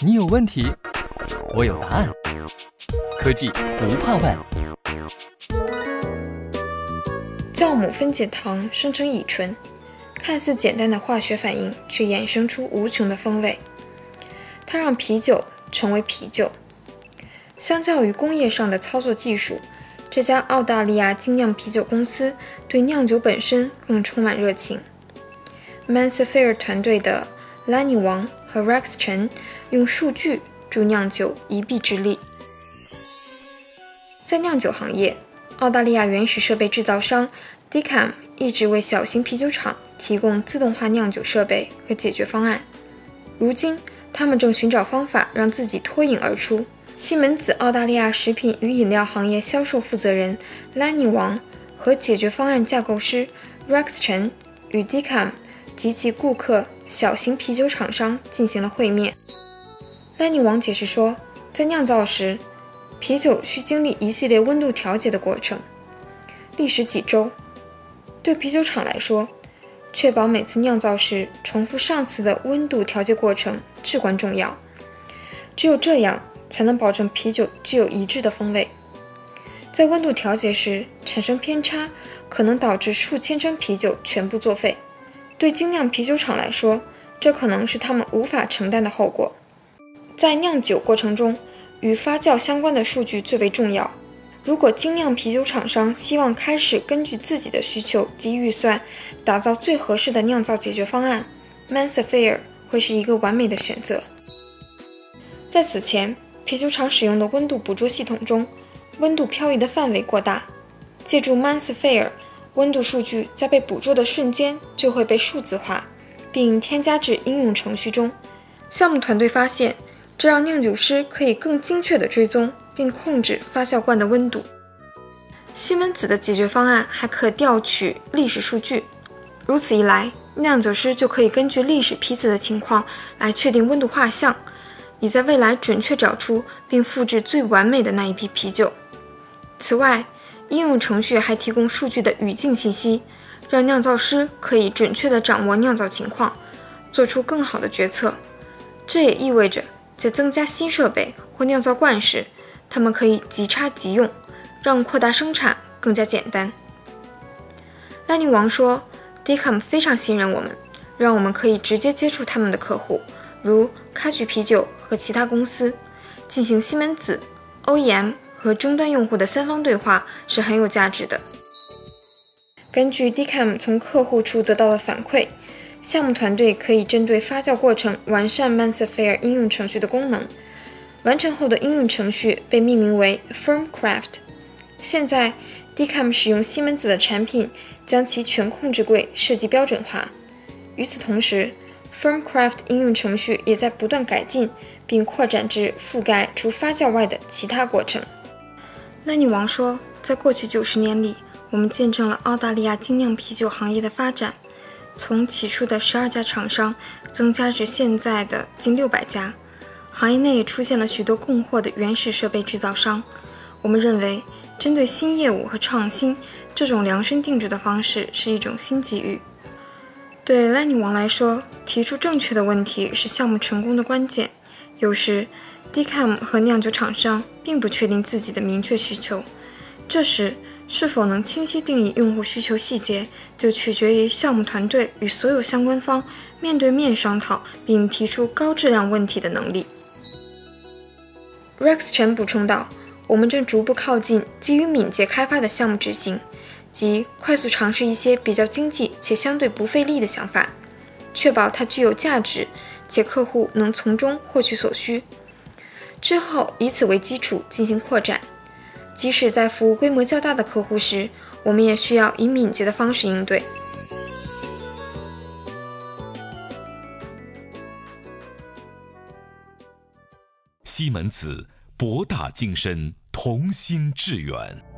你有问题，我有答案。科技不怕问。酵母分解糖生成乙醇，看似简单的化学反应，却衍生出无穷的风味。它让啤酒成为啤酒。相较于工业上的操作技术，这家澳大利亚精酿啤酒公司对酿酒本身更充满热情。Mansfield 团队的 Lanny 王和 Rex 陈用数据助酿酒一臂之力。在酿酒行业，澳大利亚原始设备制造商 Decam 一直为小型啤酒厂提供自动化酿酒设备和解决方案。如今，他们正寻找方法让自己脱颖而出。西门子澳大利亚食品与饮料行业销售负责人 Lanny 王和解决方案架构师 Rex 陈与 Decam 及其顾客小型啤酒厂商进行了会面。Lanny 王解释说，在酿造时，啤酒需经历一系列温度调节的过程，历时几周。对啤酒厂来说，确保每次酿造时重复上次的温度调节过程至关重要。只有这样。才能保证啤酒具有一致的风味。在温度调节时产生偏差，可能导致数千升啤酒全部作废。对精酿啤酒厂来说，这可能是他们无法承担的后果。在酿酒过程中，与发酵相关的数据最为重要。如果精酿啤酒厂商希望开始根据自己的需求及预算打造最合适的酿造解决方案 m a n s f i e r 会是一个完美的选择。在此前。啤酒厂使用的温度捕捉系统中，温度漂移的范围过大。借助 m a n s p h e r e 温度数据在被捕捉的瞬间就会被数字化，并添加至应用程序中。项目团队发现，这让酿酒师可以更精确地追踪并控制发酵罐的温度。西门子的解决方案还可调取历史数据，如此一来，酿酒师就可以根据历史批次的情况来确定温度画像。以在未来准确找出并复制最完美的那一批啤酒。此外，应用程序还提供数据的语境信息，让酿造师可以准确地掌握酿造情况，做出更好的决策。这也意味着，在增加新设备或酿造罐时，他们可以即插即用，让扩大生产更加简单。拉尼王说：“Decam 非常信任我们，让我们可以直接接触他们的客户，如开局啤酒。”和其他公司进行西门子、OEM 和终端用户的三方对话是很有价值的。根据 Decam 从客户处得到的反馈，项目团队可以针对发酵过程完善 Mansfair 应用程序的功能。完成后的应用程序被命名为 FirmCraft。现在，Decam 使用西门子的产品将其全控制柜设计标准化。与此同时，FirmCraft 应用程序也在不断改进，并扩展至覆盖除发酵外的其他过程。那女王说，在过去九十年里，我们见证了澳大利亚精酿啤酒行业的发展，从起初的十二家厂商增加至现在的近六百家。行业内也出现了许多供货的原始设备制造商。我们认为，针对新业务和创新，这种量身定制的方式是一种新机遇。对赖女王来说，提出正确的问题是项目成功的关键。有时，Decam 和酿酒厂商并不确定自己的明确需求，这时是否能清晰定义用户需求细节，就取决于项目团队与所有相关方面对面商讨并提出高质量问题的能力。Rex 陈补充道：“我们正逐步靠近基于敏捷开发的项目执行。”即快速尝试一些比较经济且相对不费力的想法，确保它具有价值且客户能从中获取所需。之后以此为基础进行扩展。即使在服务规模较大的客户时，我们也需要以敏捷的方式应对。西门子，博大精深，同心致远。